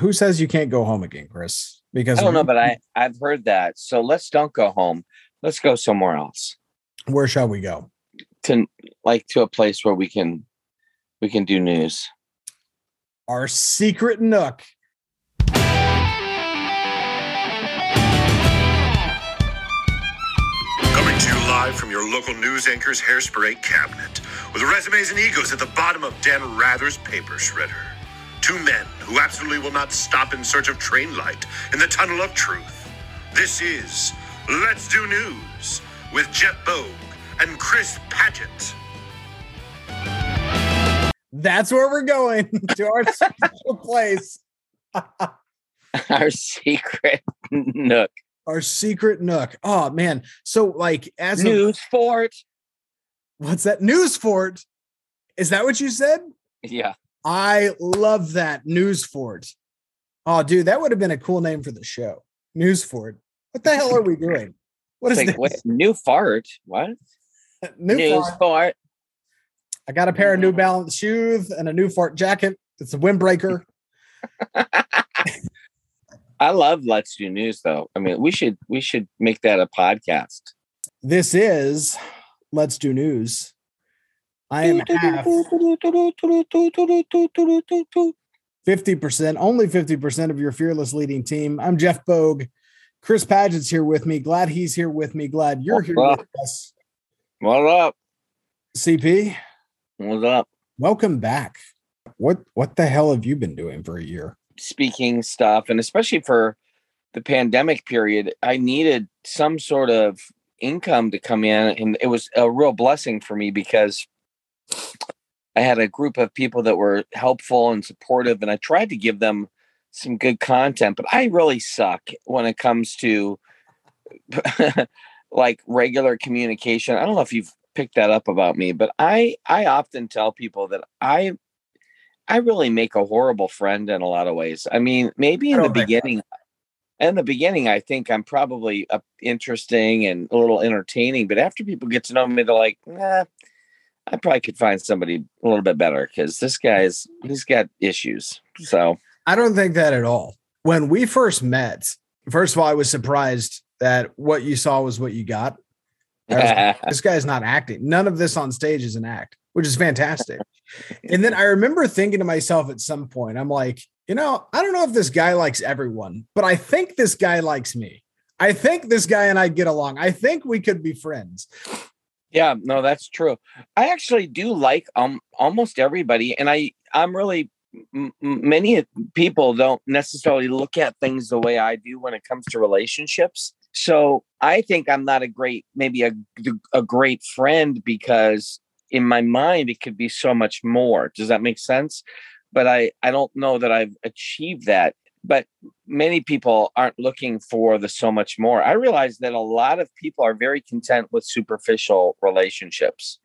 Who says you can't go home again, Chris? Because I don't know, but I I've heard that. So let's don't go home. Let's go somewhere else. where shall we go? To like to a place where we can we can do news. Our secret nook. Coming to you live from your local news anchor's hairspray cabinet, with resumes and egos at the bottom of Dan Rather's paper shredder. Two men who absolutely will not stop in search of train light in the tunnel of truth. This is Let's Do News with Jeff Bogue and Chris Paget. That's where we're going to our special place. Our secret nook. Our secret nook. Oh man. So like as a, News fort. what's that? News fort. Is that what you said? Yeah. I love that. News fort. Oh, dude, that would have been a cool name for the show. News fort. What the hell are we doing? What is like, this? wait, new fart. What? New News fart. fart. I got a pair of New mm. Balance shoes and a new fart jacket. It's a windbreaker. I love Let's Do News though. I mean, we should we should make that a podcast. This is Let's Do News. I am half 50%, only 50% of your fearless leading team. I'm Jeff Bogue. Chris Paget's here with me. Glad he's here with me. Glad you're here What's with us. What up? CP, What's up? welcome back. What what the hell have you been doing for a year? Speaking stuff, and especially for the pandemic period, I needed some sort of income to come in, and it was a real blessing for me because I had a group of people that were helpful and supportive, and I tried to give them some good content. But I really suck when it comes to like regular communication. I don't know if you've picked that up about me, but I I often tell people that I I really make a horrible friend in a lot of ways. I mean, maybe in the beginning, in the beginning, I think I'm probably uh, interesting and a little entertaining. But after people get to know me, they're like, nah, I probably could find somebody a little bit better because this guy's he's got issues. So I don't think that at all. When we first met, first of all, I was surprised that what you saw was what you got. Like, this guy's not acting. None of this on stage is an act, which is fantastic. and then I remember thinking to myself at some point, I'm like, you know, I don't know if this guy likes everyone, but I think this guy likes me. I think this guy and I get along. I think we could be friends. Yeah, no, that's true. I actually do like um almost everybody, and I I'm really m- many people don't necessarily look at things the way I do when it comes to relationships. So I think I'm not a great maybe a a great friend because in my mind it could be so much more. Does that make sense? But I I don't know that I've achieved that. But many people aren't looking for the so much more. I realize that a lot of people are very content with superficial relationships.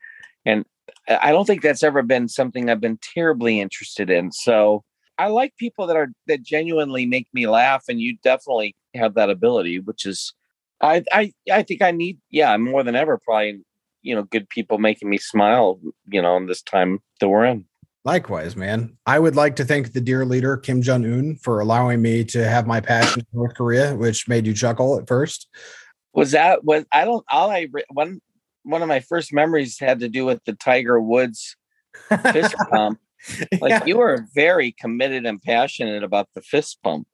And I don't think that's ever been something I've been terribly interested in. So I like people that are that genuinely make me laugh and you definitely have that ability, which is I I I think I need yeah, more than ever probably you know good people making me smile, you know, in this time that we're in. Likewise, man. I would like to thank the dear leader, Kim Jong Un, for allowing me to have my passion for North Korea, which made you chuckle at first. was that was I don't all I one one of my first memories had to do with the Tiger Woods fist pump. Like Yeah, you were very committed and passionate about the fist pump.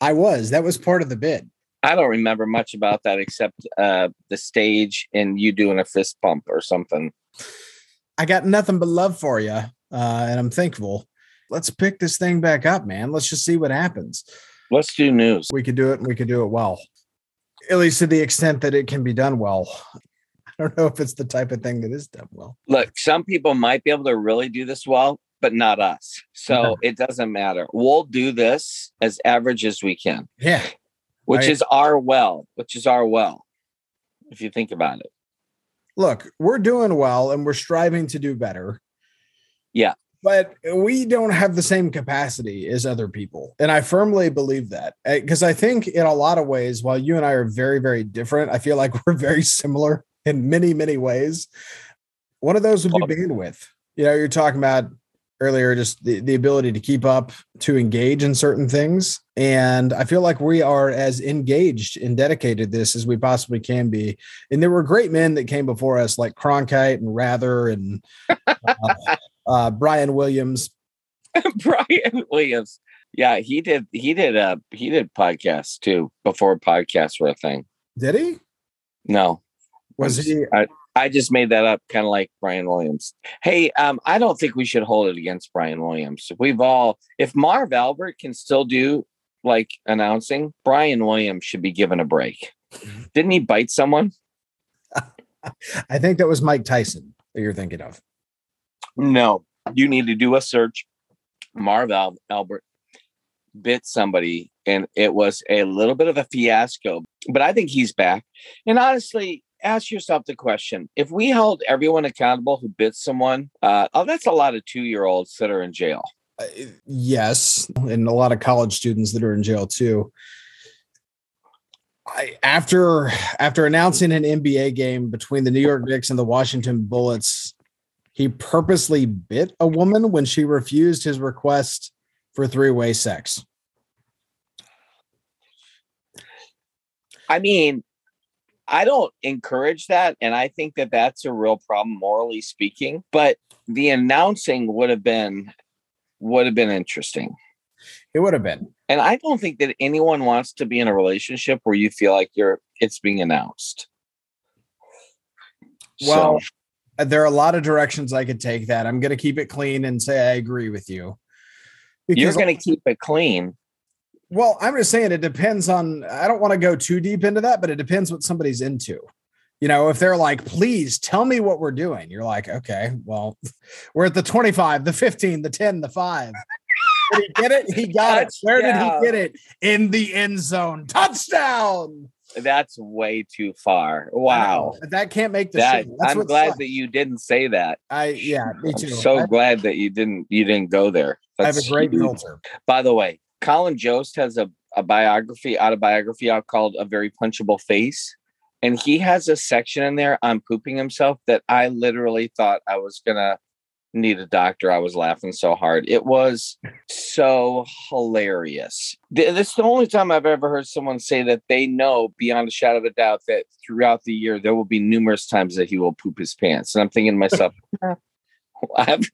I was. That was part of the bid. I don't remember much about that except uh, the stage and you doing a fist pump or something. I got nothing but love for you, uh, and I'm thankful. Let's pick this thing back up, man. Let's just see what happens. Let's do news. We could do it, and we could do it well, at least to the extent that it can be done well. I don't know if it's the type of thing that is done well. Look, some people might be able to really do this well, but not us. So it doesn't matter. We'll do this as average as we can, Yeah, which I- is our well, which is our well, if you think about it. look, we're doing well, and we're striving to do better. Yeah. but we don't have the same capacity as other people. And I firmly believe that because I think in a lot of ways, while you and I are very, very different, I feel like we're very similar in many, many ways. One of those would be bandwidth. You know, you're talking about earlier, just the, the ability to keep up, to engage in certain things. And I feel like we are as engaged and dedicated this as we possibly can be. And there were great men that came before us, like Cronkite and Rather and uh, uh, Brian Williams. Brian Williams. Yeah, he did. He did. Uh, he did podcasts too before podcasts were a thing. Did he? No, Was he? I, I just made that up, kind of like Brian Williams. Hey, um, I don't think we should hold it against Brian Williams. We've all, if Marv Albert can still do like announcing, Brian Williams should be given a break. Didn't he bite someone? I think that was Mike Tyson that you're thinking of. No, you need to do a search. Marv Al- Albert bit somebody, and it was a little bit of a fiasco. But I think he's back. And honestly, ask yourself the question: If we held everyone accountable who bit someone, uh, oh, that's a lot of two-year-olds that are in jail. Uh, yes, and a lot of college students that are in jail too. I, after after announcing an NBA game between the New York Knicks and the Washington Bullets, he purposely bit a woman when she refused his request for three-way sex. I mean, I don't encourage that, and I think that that's a real problem, morally speaking. But the announcing would have been would have been interesting. It would have been. And I don't think that anyone wants to be in a relationship where you feel like you're it's being announced. Well, So, there are a lot of directions I could take that. I'm going to keep it clean and say I agree with you. you're going to keep it clean. Well, I'm just saying it depends on. I don't want to go too deep into that, but it depends what somebody's into. You know, if they're like, please tell me what we're doing, you're like, okay, well, we're at the 25, the 15, the 10, the 5. Did he get it? He got it. Where did he get it? In the end zone. Touchdown. That's way too far. Wow. That can't make the That show. That's I'm glad sucks. that you didn't say that. I yeah, me I'm so I, glad that you didn't you didn't go there. I have a great filter. By the way, Colin Jost has a, a biography, autobiography out called A Very Punchable Face. And he has a section in there on pooping himself that I literally thought I was gonna need a doctor. I was laughing so hard. It was so hilarious. This is the only time I've ever heard someone say that they know beyond a shadow of a doubt that throughout the year there will be numerous times that he will poop his pants. And I'm thinking to myself, I've,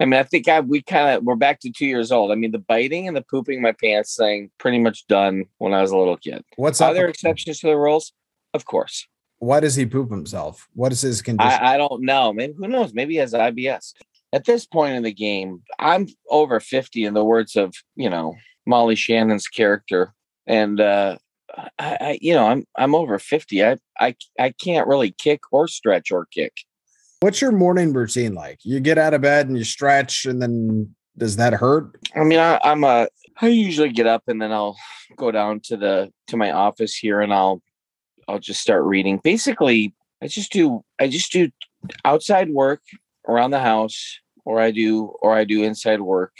I mean, I think I we kind of we're back to two years old. I mean, the biting and the pooping my pants thing pretty much done when I was a little kid. What's Are up? there exceptions to the rules? Of course. Why does he poop himself? What is his condition? I, I don't know. Maybe who knows? Maybe he has IBS. At this point in the game, I'm over 50 in the words of, you know, Molly Shannon's character. And uh I, I you know, I'm I'm over 50. I I I can't really kick or stretch or kick. What's your morning routine like? You get out of bed and you stretch, and then does that hurt? I mean, I, I'm a. I usually get up and then I'll go down to the to my office here and I'll I'll just start reading. Basically, I just do I just do outside work around the house, or I do or I do inside work.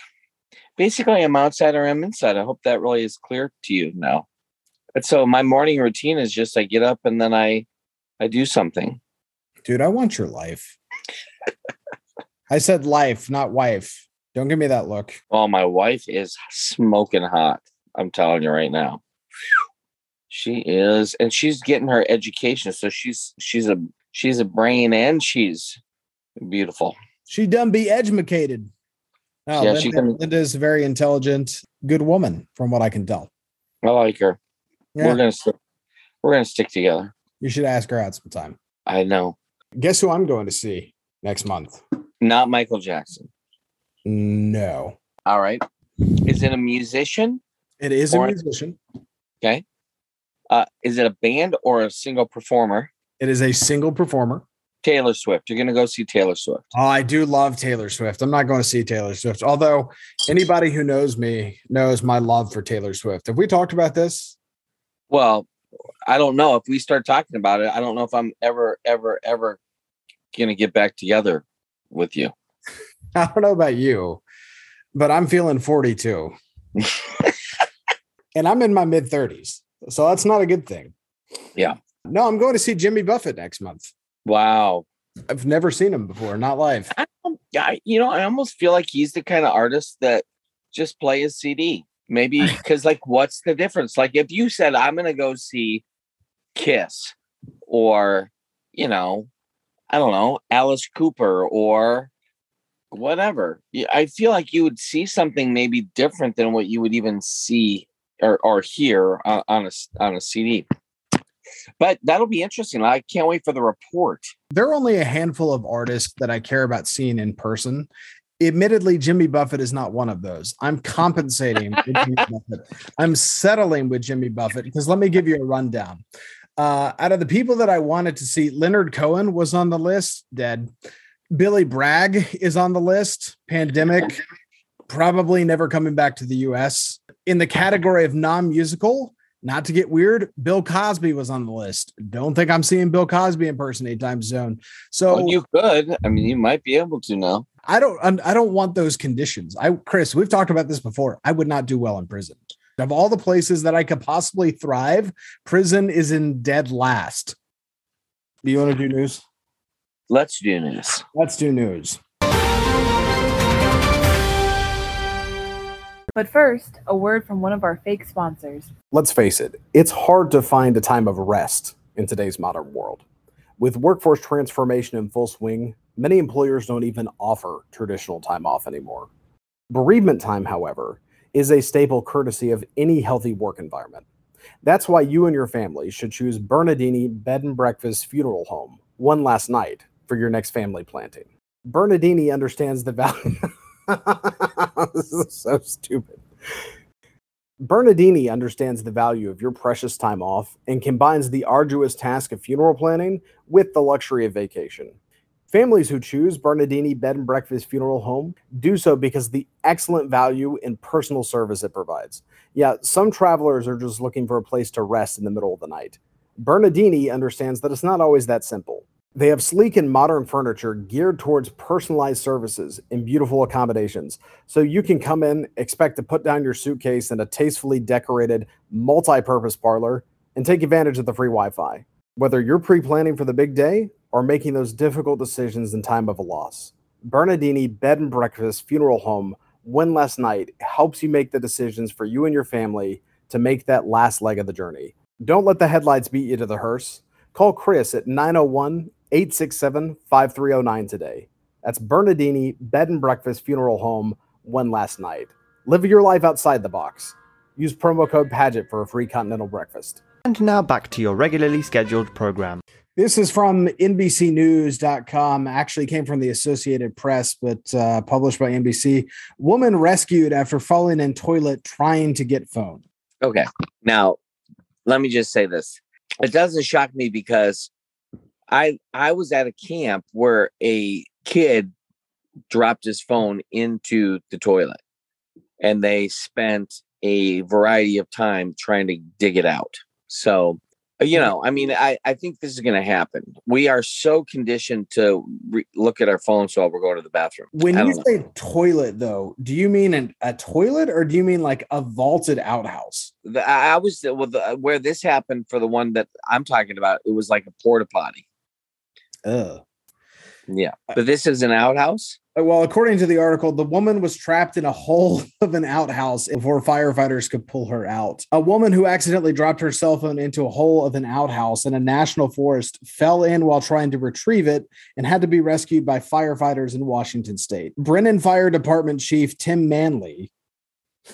Basically, I'm outside or I'm inside. I hope that really is clear to you now. But so my morning routine is just I get up and then I I do something. Dude, I want your life. I said life, not wife. Don't give me that look. Well, my wife is smoking hot. I'm telling you right now. She is, and she's getting her education. So she's she's a she's a brain and she's beautiful. She done be educated. No, oh, Yeah, Linda, she can- Linda's a very intelligent, good woman, from what I can tell. I like her. Yeah, We're gonna st- we're gonna stick together. you should ask her out sometime. I know. Guess who I'm going to see next month? Not Michael Jackson. No, All right. Is it a musician? it is a Or- musician. Okay. Uh, is it a band or a single performer? It is a single performer. Taylor Swift. You're gonna go see Taylor Swift. Oh, I do love Taylor Swift. I'm not going to see Taylor Swift, although anybody who knows me knows my love for Taylor Swift. Have we talked about this? Well, I don't know if we start talking about it. I don't know if I'm ever, ever, ever gonna get back together with you. I don't know about you, but I'm feeling 42. and I'm in my mid 30s. So that's not a good thing. Yeah. No, I'm going to see Jimmy Buffett next month. Wow. I've never seen him before, not live. I you know, I almost feel like he's the kind of artist that just play his CD. Maybe because, like, what's the difference? Like, if you said, I'm going to go see Kiss or, you know, I don't know, Alice Cooper or whatever, I feel like you would see something maybe different than what you would even see or, or hear on, on a on a CD. But that'll be interesting. I can't wait for the report. There are only a handful of artists that I care about seeing in person. Admittedly, Jimmy Buffett is not one of those. I'm compensating. I'm settling with Jimmy Buffett because let me give you a rundown. Uh, out of the people that I wanted to see, Leonard Cohen was on the list, dead. Billy Bragg is on the list, pandemic, probably never coming back to the US. In the category of non musical, not to get weird, Bill Cosby was on the list. Don't think I'm seeing Bill Cosby in person anytime soon. So well, you could. I mean, you might be able to now. I don't. I don't want those conditions. I, Chris, we've talked about this before. I would not do well in prison. Of all the places that I could possibly thrive, prison is in dead last. Do you want to do news? Let's do news. Let's do news. But first, a word from one of our fake sponsors. Let's face it, it's hard to find a time of rest in today's modern world. With workforce transformation in full swing, many employers don't even offer traditional time off anymore. Bereavement time, however, is a staple courtesy of any healthy work environment. That's why you and your family should choose Bernardini Bed and Breakfast Funeral Home one last night for your next family planting. Bernardini understands the value. this is so stupid. Bernardini understands the value of your precious time off and combines the arduous task of funeral planning with the luxury of vacation. Families who choose Bernardini Bed and Breakfast Funeral Home do so because of the excellent value and personal service it provides. Yeah, some travelers are just looking for a place to rest in the middle of the night. Bernardini understands that it's not always that simple. They have sleek and modern furniture geared towards personalized services and beautiful accommodations. So you can come in, expect to put down your suitcase in a tastefully decorated multi purpose parlor, and take advantage of the free Wi Fi. Whether you're pre planning for the big day or making those difficult decisions in time of a loss, Bernardini Bed and Breakfast Funeral Home, When Last Night, helps you make the decisions for you and your family to make that last leg of the journey. Don't let the headlights beat you to the hearse. Call Chris at 901 867 5309 today. That's Bernardini Bed and Breakfast Funeral Home, one last night. Live your life outside the box. Use promo code Paget for a free continental breakfast. And now back to your regularly scheduled program. This is from NBCNews.com. Actually, came from the Associated Press, but uh, published by NBC. Woman rescued after falling in toilet trying to get phone. Okay. Now, let me just say this. It doesn't shock me because I I was at a camp where a kid dropped his phone into the toilet and they spent a variety of time trying to dig it out. So, uh, you hmm. know, I mean, I, I think this is going to happen. We are so conditioned to re- look at our phones while we're going to the bathroom. When you say toilet, though, do you mean an, a toilet or do you mean like a vaulted outhouse? The, I was uh, well, the, uh, where this happened for the one that I'm talking about. It was like a porta potty. Ugh. Yeah. But this is an outhouse? Uh, well, according to the article, the woman was trapped in a hole of an outhouse before firefighters could pull her out. A woman who accidentally dropped her cell phone into a hole of an outhouse in a national forest fell in while trying to retrieve it and had to be rescued by firefighters in Washington state. Brinnon Fire Department Chief Tim Manley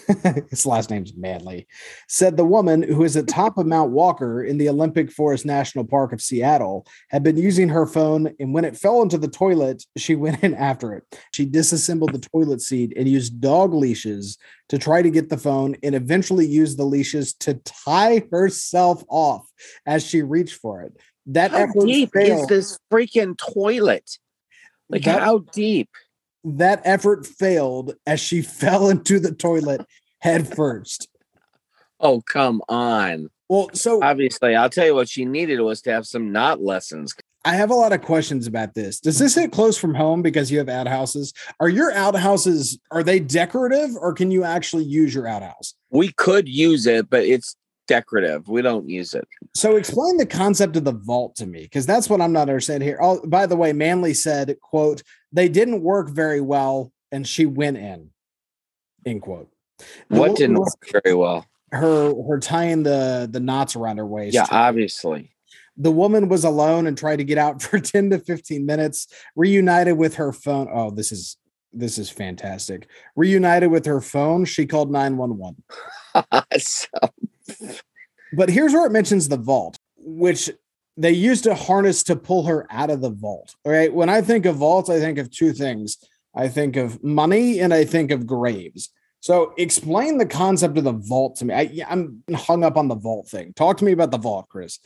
his last name's Manley, said the woman who is at top of Mount Walker in the Olympic Forest National Park of Seattle had been using her phone, and when it fell into the toilet, she went in after it. She disassembled the toilet seat and used dog leashes to try to get the phone, and eventually used the leashes to tie herself off as she reached for it. That how deep failed. is this freaking toilet? Like that, how deep? That effort failed as she fell into the toilet head first. Oh, come on. Well, so obviously, I'll tell you what she needed was to have some knot lessons. I have a lot of questions about this. Does this hit close from home because you have outhouses? Are your outhouses are they decorative or can you actually use your outhouse? We could use it, but it's decorative. We don't use it. So explain the concept of the vault to me because that's what I'm not understanding here. Oh, by the way, Manley said, quote, They didn't work very well, and she went in. End quote. What didn't work very well? Her her tying the the knots around her waist. Yeah, obviously. the woman was alone and tried to get out for 10 to 15 minutes reunited with her phone oh this is this is fantastic reunited with her phone she called 911 so, but here's where it mentions the vault which they used a harness to pull her out of the vault right? When i think of vaults i think of two things. I think of money and i think of graves. So explain the concept of the vault to me. I, i'm hung up on the vault thing. Talk to me about the vault chris.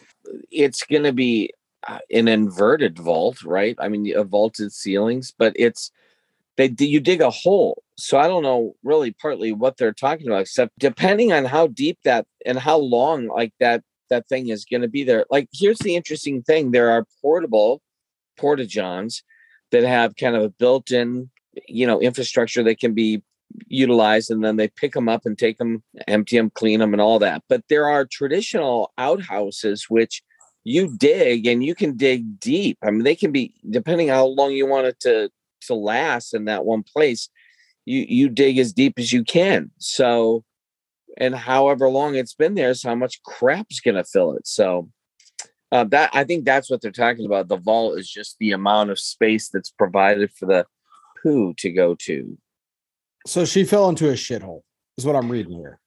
It's going to be uh, an inverted vault, right? I mean, a vaulted ceilings, but it's they you dig a hole. So I don't know really partly what they're talking about, except depending on how deep that and how long like that that thing is going to be there. Like here's the interesting thing: there are portable porta johns that have kind of a built-in, you know, infrastructure that can be utilized, and then they pick them up and take them, empty them, clean them, and all that. But there are traditional outhouses which you dig and you can dig deep. I mean, they can be depending how long you want it to to last in that one place. You you dig as deep as you can. So, and however long it's been there is how much crap's gonna fill it. So, uh, that I think that's what they're talking about. The vault is just the amount of space that's provided for the poo to go to. so she fell into a shithole is what i'm reading here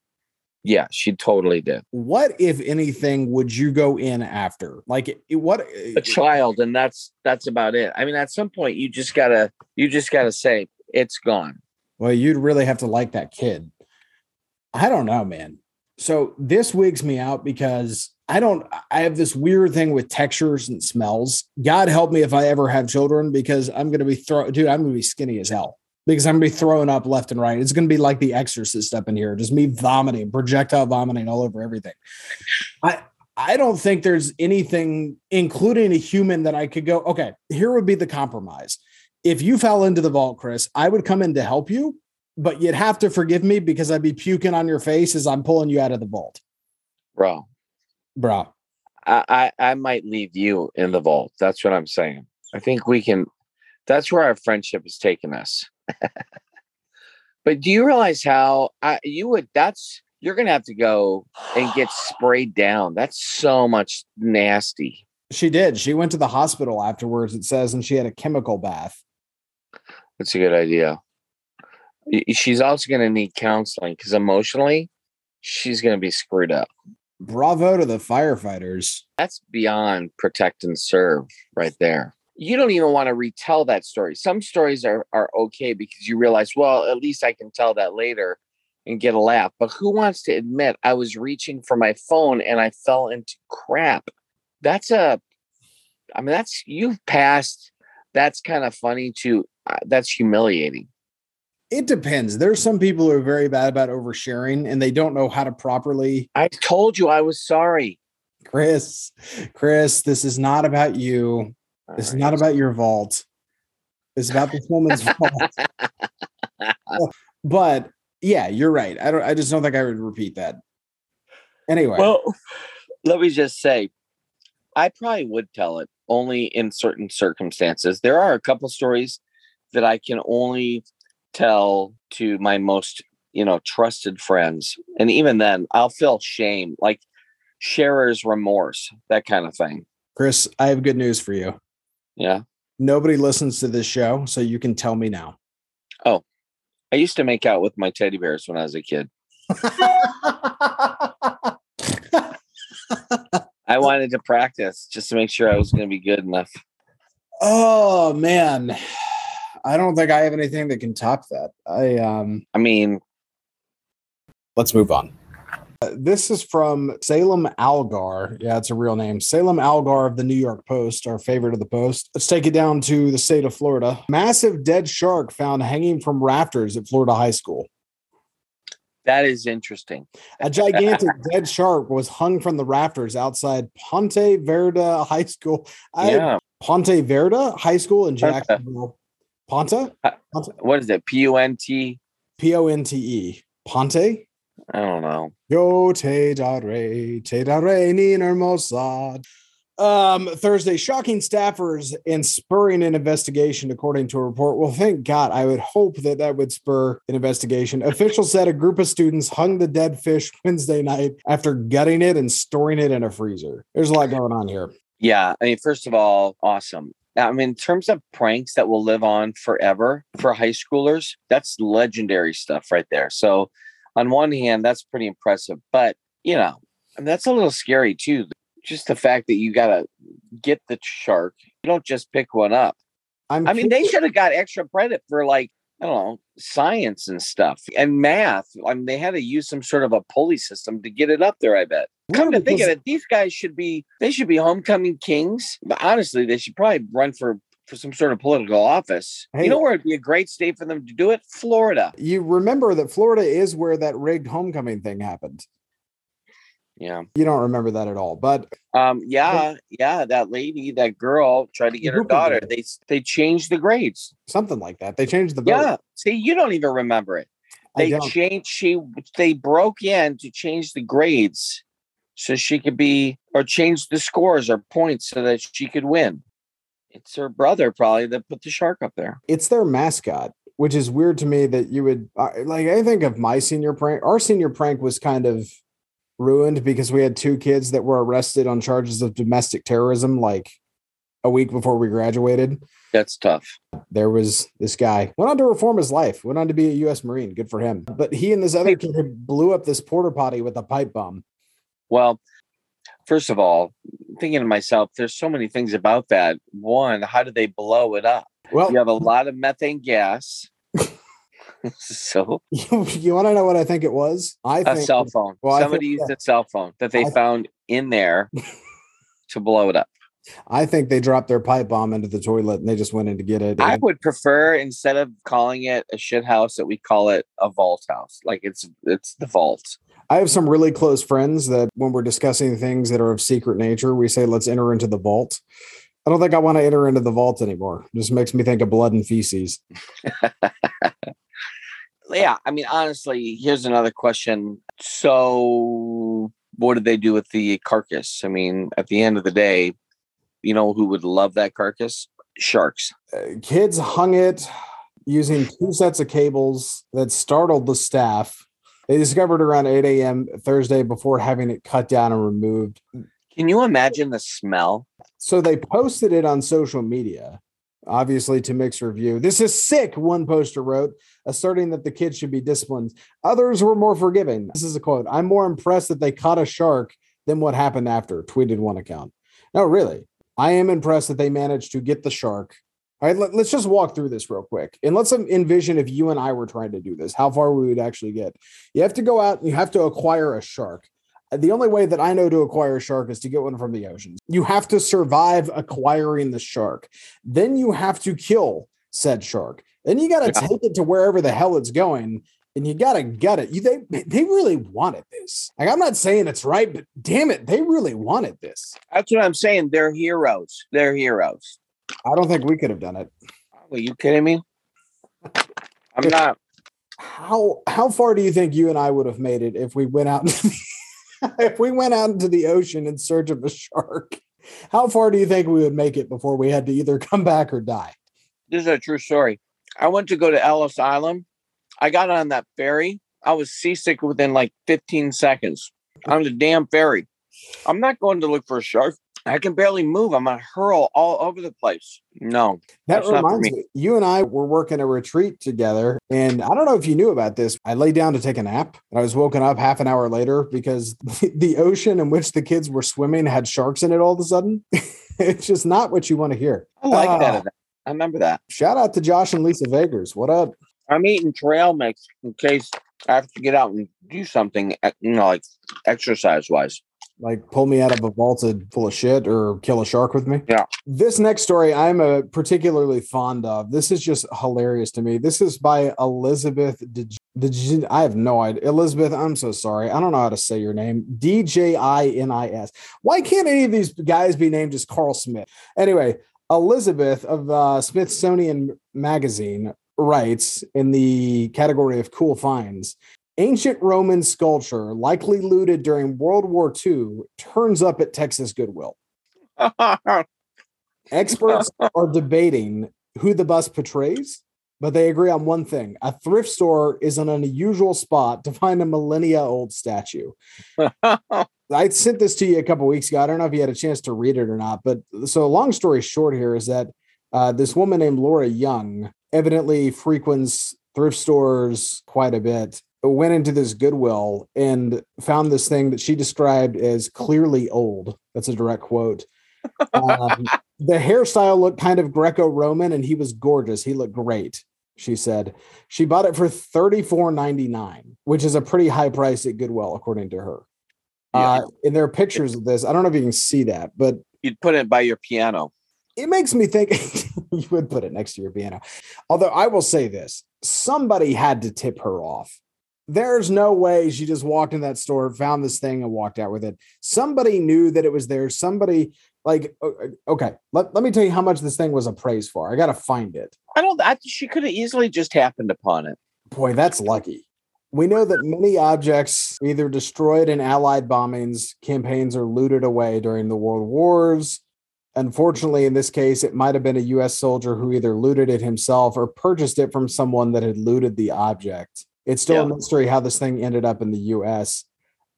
Yeah, she totally did. what if anything would you go in after like what a child and that's that's about it i mean at some point you just gotta you just gotta say it's gone well you'd really have to like that kid i don't know man. So this wigs me out because i don't i have this weird thing with textures and smells. God help me if i ever have children because i'm gonna be throw dude i'm gonna be skinny as hell because i'm gonna be throwing up left and right. It's gonna be like the exorcist up in here just me vomiting projectile vomiting all over everything. I I don't think there's anything, including a human, that I could go, okay, here would be the compromise. If you fell into the vault, Chris, I would come in to help you, but you'd have to forgive me because I'd be puking on your face as I'm pulling you out of the vault. bro Bro. I, I i might leave you in the vault that's what i'm saying i think we can that's where our friendship has taken us but do you realize how I, you would that's you're gonna have to go and get sprayed down that's so much nasty She did. She went to the hospital afterwards, it says, and she had a chemical bath. that's a good idea she's also gonna need counseling because emotionally she's gonna be screwed up Bravo to the firefighters. that's beyond protect and serve right there. You don't even want to retell that story. Some stories are are okay because you realize, well, at least I can tell that later and get a laugh. But who wants to admit I was reaching for my phone and I fell into crap? That's a I mean that's you've passed that's kind of funny to uh, that's humiliating. It depends. There's some people who are very bad about oversharing and they don't know how to properly. I told you I was sorry. Chris, Chris, this is not about you. This is not about your vault. It's about this woman's vault. But yeah, you're right. I don't. I just don't think I would repeat that. Anyway, Well, let me just say, I probably would tell it only in certain circumstances. There are a couple stories that I can only tell to my most, you know, trusted friends. And even then, I'll feel shame, like sharer's remorse, that kind of thing. Chris, I have good news for you. Yeah. Nobody listens to this show, so you can tell me now. Oh, I used to make out with my teddy bears when I was a kid. I wanted to practice just to make sure I was going to be good enough. oh man, I don't think I have anything that can top that. I um. I mean, Let's move on. Uh, This is from Selim Algar. Yeah, it's a real name. Selim Algar of the New York Post, our favorite of the Post. Let's take it down to the state of Florida. Massive dead shark found hanging from rafters at Florida High School. that is interesting. A gigantic dead shark was hung from the rafters outside Ponte Vedra High School. I, Yeah. Ponte Vedra High School in Ponte. Jacksonville. Ponte? What is it? P U N T? P O N T E. Ponte? I don't know. Yo te daré, te daré ni hermosa. Um, Thursday, shocking staffers and spurring an investigation, according to a report. Well, thank God. I would hope that that would spur an investigation. Officials said a group of students hung the dead fish Wednesday night after gutting it and storing it in a freezer. There's a lot going on here. Yeah, I mean, first of all, awesome. I mean, in terms of pranks that will live on forever for high schoolers, that's legendary stuff right there. So, on one hand, that's pretty impressive, but you know, that's a little scary too. Just the fact that you got to get the shark, you don't just pick one up. I'm I mean, they should have got extra credit for like, I don't know, science and stuff and math. I mean, they had to use some sort of a pulley system to get it up there, I bet. Come to think of it, these guys should be they should be homecoming kings. But honestly, they should probably run for for some sort of political office. Hey. you know where it'd be a great state for them to do it? Florida. You remember that Florida is where that rigged homecoming thing happened. Yeah. You don't remember that at all, but Um, yeah, yeah, that lady, that girl tried to get her daughter. They they changed the grades. something like that. They changed the vote. Yeah. See, you don't even remember it. They changed she they broke in to change the grades so she could be or change the scores or points so that she could win. It's her brother probably that put the shark up there. it's their mascot, which is weird to me that you would like. I think of my senior prank. Our senior prank was kind of ruined because we had two kids that were arrested on charges of domestic terrorism like a week before we graduated. That's tough. There was this guy went on to reform his life, went on to be a U.S. Marine. Good for him. But he and this other kid blew up this porter potty with a pipe bomb. Well, first of all, thinking to myself, there's so many things about that. One, how do they blow it up? Well, You have a lot of methane gas. so you, want to know what I think it was? I a think cell phone. well, Somebody think- used a cell phone that they found in there to blow it up. I think they dropped their pipe bomb into the toilet and they just went in to get it. I would prefer instead of calling it a shit house that we call it a vault house. Like it's it's the vault. I have some really close friends that when we're discussing things that are of secret nature, we say, let's enter into the vault. I don't think I want to enter into the vault anymore. It just makes me think of blood and feces. Yeah, I mean honestly, here's another question. So what did they do with the carcass? I mean, at the end of the day, you know who would love that carcass? Sharks. Uh, kids hung it using two sets of cables that startled the staff. They discovered around 8 a.m. Thursday before having it cut down and removed. Can you imagine the smell? So they posted it on social media, obviously to mixed review. This is sick, one poster wrote, asserting that the kids should be disciplined. Others were more forgiving. This is a quote I'm more impressed that they caught a shark than what happened after, tweeted one account. No, really. I am impressed that they managed to get the shark. All right, let, us just walk through this real quick. And let's envision if you and I were trying to do this, how far we would actually get. You have to go out and you have to acquire a shark. The only way that I know to acquire a shark is to get one from the ocean. You have to survive acquiring the shark. Then you have to kill said shark. Then you got to Yeah. take it to wherever the hell it's going and you got to gut it. You, they, they really wanted this. Like, I'm not saying it's right, but damn it, they really wanted this. That's what I'm saying. They're heroes. They're heroes. I don't think we could have done it. Are you kidding me? I'm not. How how far do you think you and I would have made it if we went out if we went out into the ocean in search of a shark? How far do you think we would make it before we had to either come back or die? This is a true story. I went to go to Ellis Island. I got on that ferry. I was seasick within like 15 seconds on the damn ferry. I'm not going to look for a shark. I can barely move. I'm gonna hurl all over the place. No, That That's not for reminds me. me. You and I were working a retreat together, and I don't know if you knew about this. I lay down to take a nap, and I was woken up half an hour later because the ocean in which the kids were swimming had sharks in it all of a sudden. it's just not what you want to hear. I like that. Ah. event. I remember that. Shout out to Josh and Lisa Vagers. What up? I'm eating trail mix in case I have to get out and do something, eh, you know, like exercise wise. Like pull me out of a vaulted full of shit or kill a shark with me. Yeah. This next story I'm a particularly fond of. This is just hilarious to me. This is by Elizabeth. I have no idea. Elizabeth, I'm so sorry. I don't know how to say your name. D J I N I S. Why can't any of these guys be named as Carl Smith? Anyway, Elizabeth of uh, Smithsonian Magazine writes in the category of cool finds Ancient Roman sculpture, likely looted during World War II, turns up at Texas Goodwill. Experts are debating who the bust portrays, but they agree on one thing: a thrift store is an unusual spot to find a millennia-old statue. I sent this to you a couple weeks ago. I don't know if you had a chance to read it or not, but so long story short here is that uh, this woman named Laura Young evidently frequents thrift stores quite a bit. Went into this Goodwill and found this thing that she described as clearly old. That's a direct quote. Um, the hairstyle looked kind of Greco-Roman, and he was gorgeous. He looked great. She said she bought it for thirty four ninety nine, which is a pretty high price at Goodwill, according to her. Uh, and there are pictures of this. I don't know if you can see that, but You'd put it by your piano. it makes me think you would put it next to your piano. Although I will say this somebody had to tip her off. There's no way she just walked in that store, found this thing, and walked out with it. Somebody knew that it was there. Somebody, like, okay, let, let me tell you how much this thing was appraised for. I got to find it. I don't. I, she could have easily just happened upon it. Boy, that's lucky. We know that many objects either destroyed in Allied bombings, campaigns, or looted away during the World Wars. Unfortunately, in this case, it might have been a U.S. soldier who either looted it himself or purchased it from someone that had looted the object. It's still a mystery how this thing ended up in the U.S.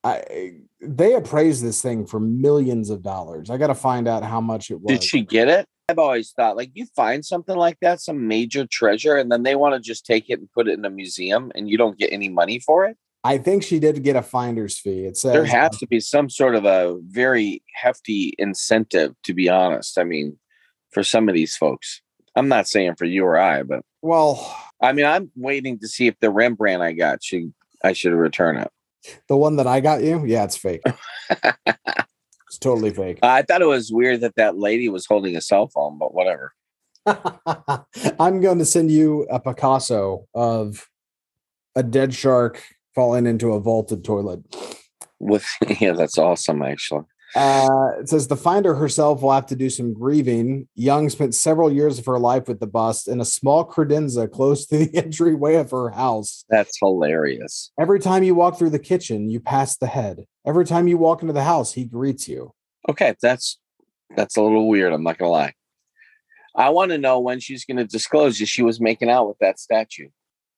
I, they appraised this thing for millions of dollars. I got to find out how much it was. Did she get it? I've always thought like you find something like that, some major treasure, and then they want to just take it and put it in a museum, and you don't get any money for it. I think she did get a finder's fee. It says There has to be some sort of a very hefty incentive, to be honest. I mean, for some of these folks, I'm not saying for you or I, but well, I mean, I'm waiting to see if the Rembrandt I got should I should return it. the one that I got you, yeah, it's fake. it's totally fake. I thought it was weird that that lady was holding a cell phone, but whatever. I'm going to send you a Picasso of a dead shark falling into a vaulted toilet. With yeah, that's awesome actually. Uh, it says the finder herself will have to do some grieving. Young spent several years of her life with the bust in a small credenza close to the entryway of her house. That's hilarious. Every time you walk through the kitchen, you pass the head. Every time you walk into the house, he greets you. Okay, that's that's a little weird. I'm not gonna lie. I want to know when she's going to disclose that she was making out with that statue.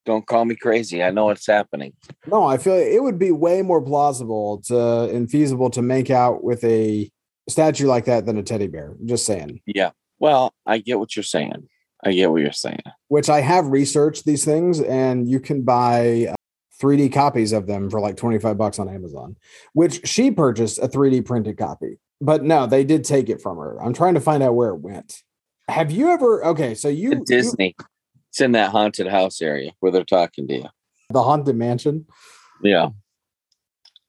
Don't call me crazy. I know it's happening. No, I feel it would be way more plausible to and feasible to make out with a statue like that than a teddy bear. Just saying. Yeah. Well, I get what you're saying. I get what you're saying. Which I have researched these things, and you can buy uh, 3D copies of them for like 25 bucks on Amazon. Which she purchased a 3D printed copy, but no, they did take it from her. I'm trying to find out where it went. Have you ever? Okay, so you, At you Disney. It's in that haunted house area where they're talking to you. the haunted mansion. Yeah.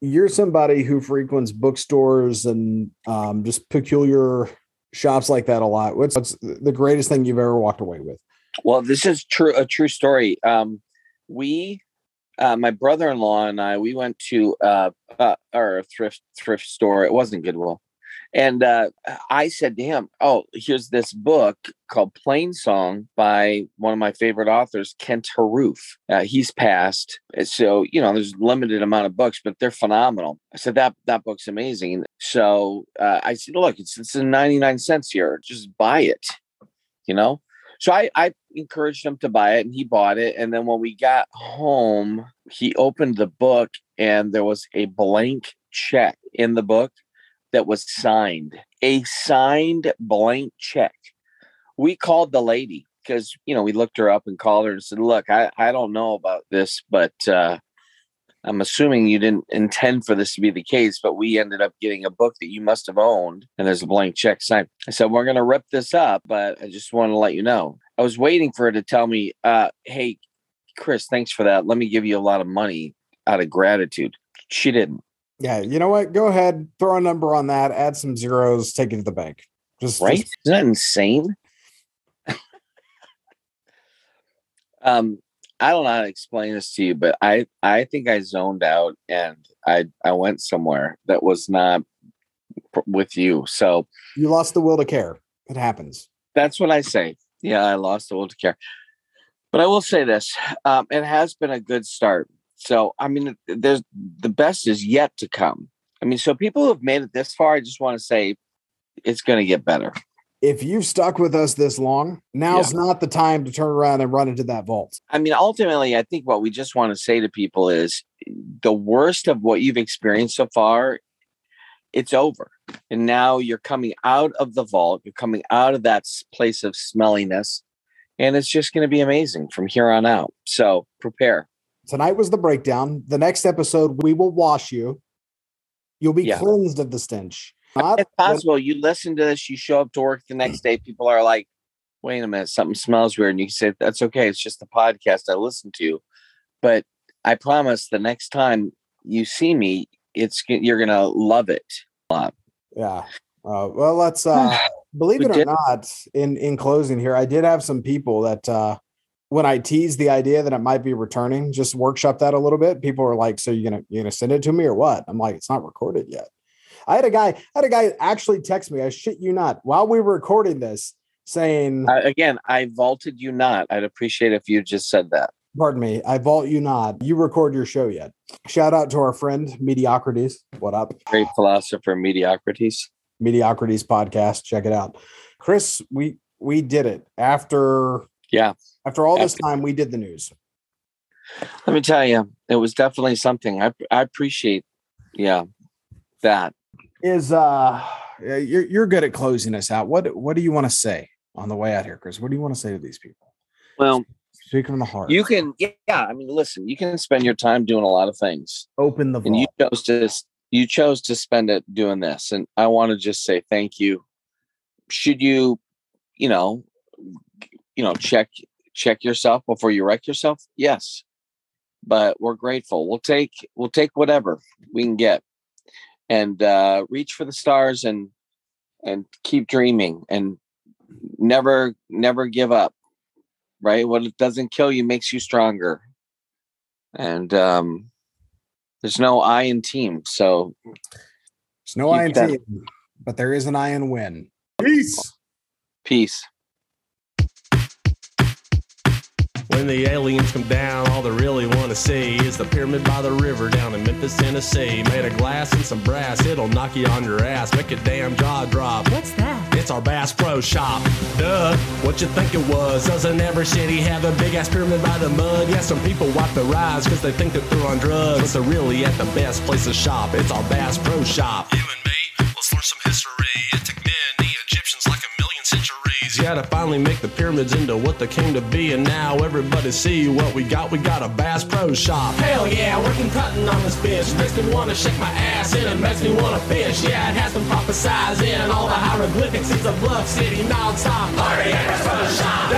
you're somebody who frequents bookstores and um, just peculiar shops like that a lot. What's, what's the greatest thing you've ever walked away with? Well, this is true a true story. Um, we, uh, my brother-in-law and I, we went to uh, uh, our thrift thrift store. It wasn't Goodwill, and uh, I said to him, "Oh, here's this book called Plainsong by one of my favorite authors, Kent Haruf. Uh, he's passed, so you know there's a limited amount of books, but they're phenomenal." I said that that book's amazing. So uh, I said, "Look, it's it's in 99 cents here. Just buy it." You know, so I, I encouraged him to buy it and he bought it. And then when we got home, he opened the book and there was a blank check in the book that was signed. A signed blank check. We called the lady because, you know, we looked her up and called her and said, Look, I, I don't know about this, but uh, I'm assuming you didn't intend for this to be the case, but we ended up getting a book that you must have owned, and there's a blank check signed. I said, We're going to rip this up, but I just want to let you know. I was waiting for her to tell me, uh, Hey, Chris, thanks for that. Let me give you a lot of money out of gratitude. She didn't. Yeah, you know what? Go ahead, throw a number on that, add some zeros, take it to the bank. Just Right? just- Isn't that insane? um, I don't know how to explain this to you, but I I think I zoned out and I I went somewhere that was not p- with you. So you lost the will to care. It happens. that's what I say. Yeah, I lost the will to care. But I will say this: um, it has been a good start. So I mean, there's the best is yet to come. I mean, so people who have made it this far, I just want to say, it's going to get better. If you've stuck with us this long, now's not the time to turn around and run into that vault. I mean, ultimately, I think what we just want to say to people is the worst of what you've experienced so far, it's over. And now you're coming out of the vault, you're coming out of that place of smelliness, and it's just going to be amazing from here on out. So prepare. Tonight was the breakdown. The next episode, we will wash you. You'll be Yeah. cleansed of the stench. Not It's possible you listen to this, you show up to work the next day, people are like, wait a minute, something smells weird. And you can say, that's okay. It's just the podcast I listen to. But I promise the next time you see me, it's you're going to love it a lot. Yeah. Uh, well, let's uh, believe We it or did- not. In in closing here, I did have some people that uh, when I teased the idea that it might be returning, just workshop that a little bit. People are like, "So you're gonna you're gonna send it to me or what?" I'm like, "It's not recorded yet." I had a guy, I had a guy actually text me. I shit you not, while we were recording this, saying, I, again, I vaulted you not. I'd appreciate if you just said that. "Pardon me, I vault you not. You record your show yet?" Shout out to our friend Mediocrates. What up? Great philosopher Mediocrates. Mediocrates podcast. Check it out. Chris, we we did it after Yeah. after all this time. We did the news. Let me tell you, it was definitely something. I I appreciate, yeah, that. Is uh, you're you're good at closing us out. What what do you want to say on the way out here, Chris? What do you want to say to these people? Well, Speak from the heart. you can, yeah. I mean, listen, you can spend your time doing a lot of things, open the and you chose to you chose to spend it doing this, and I want to just say thank you. Should you, you know, you know, check check yourself before you wreck yourself? Yes, but we're grateful. We'll take we'll take whatever we can get, and uh, reach for the stars and and keep dreaming and never never give up. Right, what it doesn't kill you makes you stronger, and um, there's no I in team, so There's no I in that- team, but there is an I in win. Peace. peace. When the aliens come down, all they really want to see is the pyramid by the river down in Memphis, Tennessee. Made of glass and some brass, it'll knock you on your ass, make your damn jaw drop. What's that? It's our Bass Pro Shop. Duh, what you think it was? Doesn't every city have a big ass pyramid by the mud? Yeah, some people wipe their eyes because they think that they're on drugs. But they're really at the best place to shop. It's our Bass Pro Shop. You and me, let's learn some history. It to finally make the pyramids into what they came to be. And now everybody see what we got. We got a Bass Pro Shop. Hell yeah, working cutting on this fish. Makes me wanna shake my ass and it makes me wanna fish. Yeah, it has been prophesized in all the hieroglyphics. It's a bluff city non-stop party at Bass Pro Shop.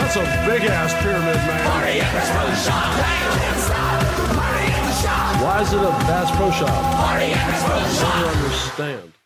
That's a big ass pyramid, man. Party at Bass Pro Shop. Why is it a Bass Pro Shop? Party at Bass Pro Shop. I don't understand.